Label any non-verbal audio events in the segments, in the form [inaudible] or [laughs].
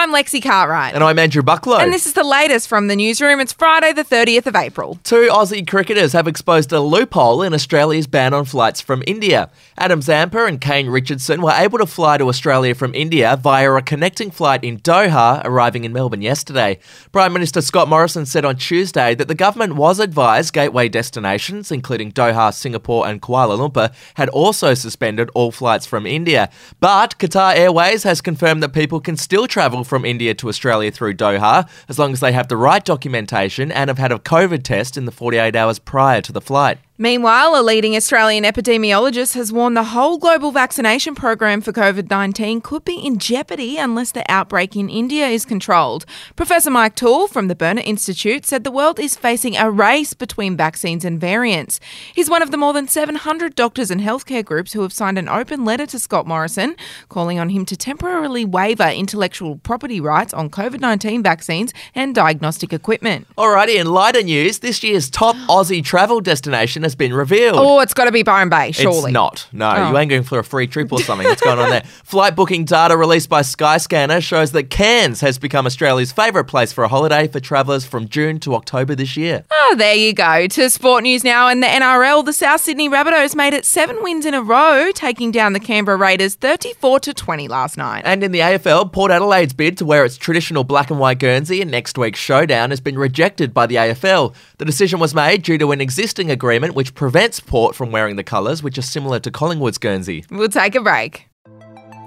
I'm Lexi Cartwright. And I'm Andrew Bucklow. And this is the latest from the newsroom. It's Friday, the 30th of April. Two Aussie cricketers have exposed a loophole in Australia's ban on flights from India. Adam Zampa and Kane Richardson were able to fly to Australia from India via a connecting flight in Doha, arriving in Melbourne yesterday. Prime Minister Scott Morrison said on Tuesday that the government was advised gateway destinations, including Doha, Singapore, and Kuala Lumpur, had also suspended all flights from India. But Qatar Airways has confirmed that people can still travel from India to Australia through Doha as long as they have the right documentation and have had a COVID test in the 48 hours prior to the flight. Meanwhile, a leading Australian epidemiologist has warned the whole global vaccination program for COVID 19 could be in jeopardy unless the outbreak in India is controlled. Professor Mike Toole from the Burnet Institute said the world is facing a race between vaccines and variants. He's one of the more than 700 doctors and healthcare groups who have signed an open letter to Scott Morrison, calling on him to temporarily waiver intellectual property rights on COVID 19 vaccines and diagnostic equipment. Alrighty, in lighter news, this year's top Aussie travel destination has been revealed. Oh, it's got to be Byron Bay, surely. It's not. No, Oh. you ain't going for a free trip or something. What's going on there? [laughs] Flight booking data released by Skyscanner shows that Cairns has become Australia's favourite place for a holiday for travellers from June to October this year. Oh, there you go. To sport news now in the NRL, the South Sydney Rabbitohs made it seven wins in a row, taking down the Canberra Raiders 34 to 20 last night. And in the AFL, Port Adelaide's bid to wear its traditional black and white Guernsey in next week's showdown has been rejected by the AFL. The decision was made due to an existing agreement which prevents Port from wearing the colours, which are similar to Collingwood's Guernsey. We'll take a break.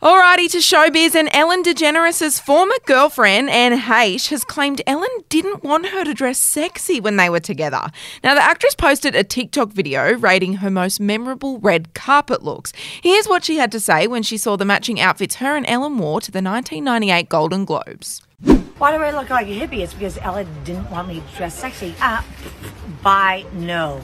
Alrighty to showbiz, and Ellen DeGeneres' former girlfriend, Anne Heche, has claimed Ellen didn't want her to dress sexy when they were together. Now, the actress posted a TikTok video rating her most memorable red carpet looks. Here's what she had to say when she saw the matching outfits her and Ellen wore to the 1998 Golden Globes. Why do I look like a hippie? It's because Ella didn't want me to dress sexy. Uh, bye, no.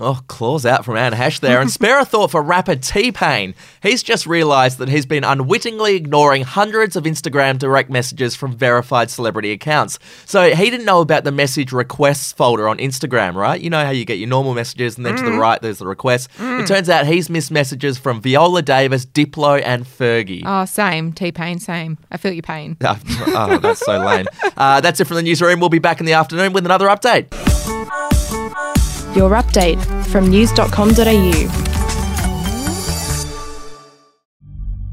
Oh, claws out from Anne Heche there. And spare a thought for rapper T Pain. He's just realised that he's been unwittingly ignoring hundreds of Instagram direct messages from verified celebrity accounts. So he didn't know about the message requests folder on Instagram, right? You know how you get your normal messages and then to the right there's the requests. It turns out he's missed messages from Viola Davis, Diplo, and Fergie. Oh, same. T Pain, same. I feel your pain. Oh, [laughs] oh, that's so lame. [laughs] Uh, that's it from the newsroom. We'll be back in the afternoon with another update. Your update from news.com.au.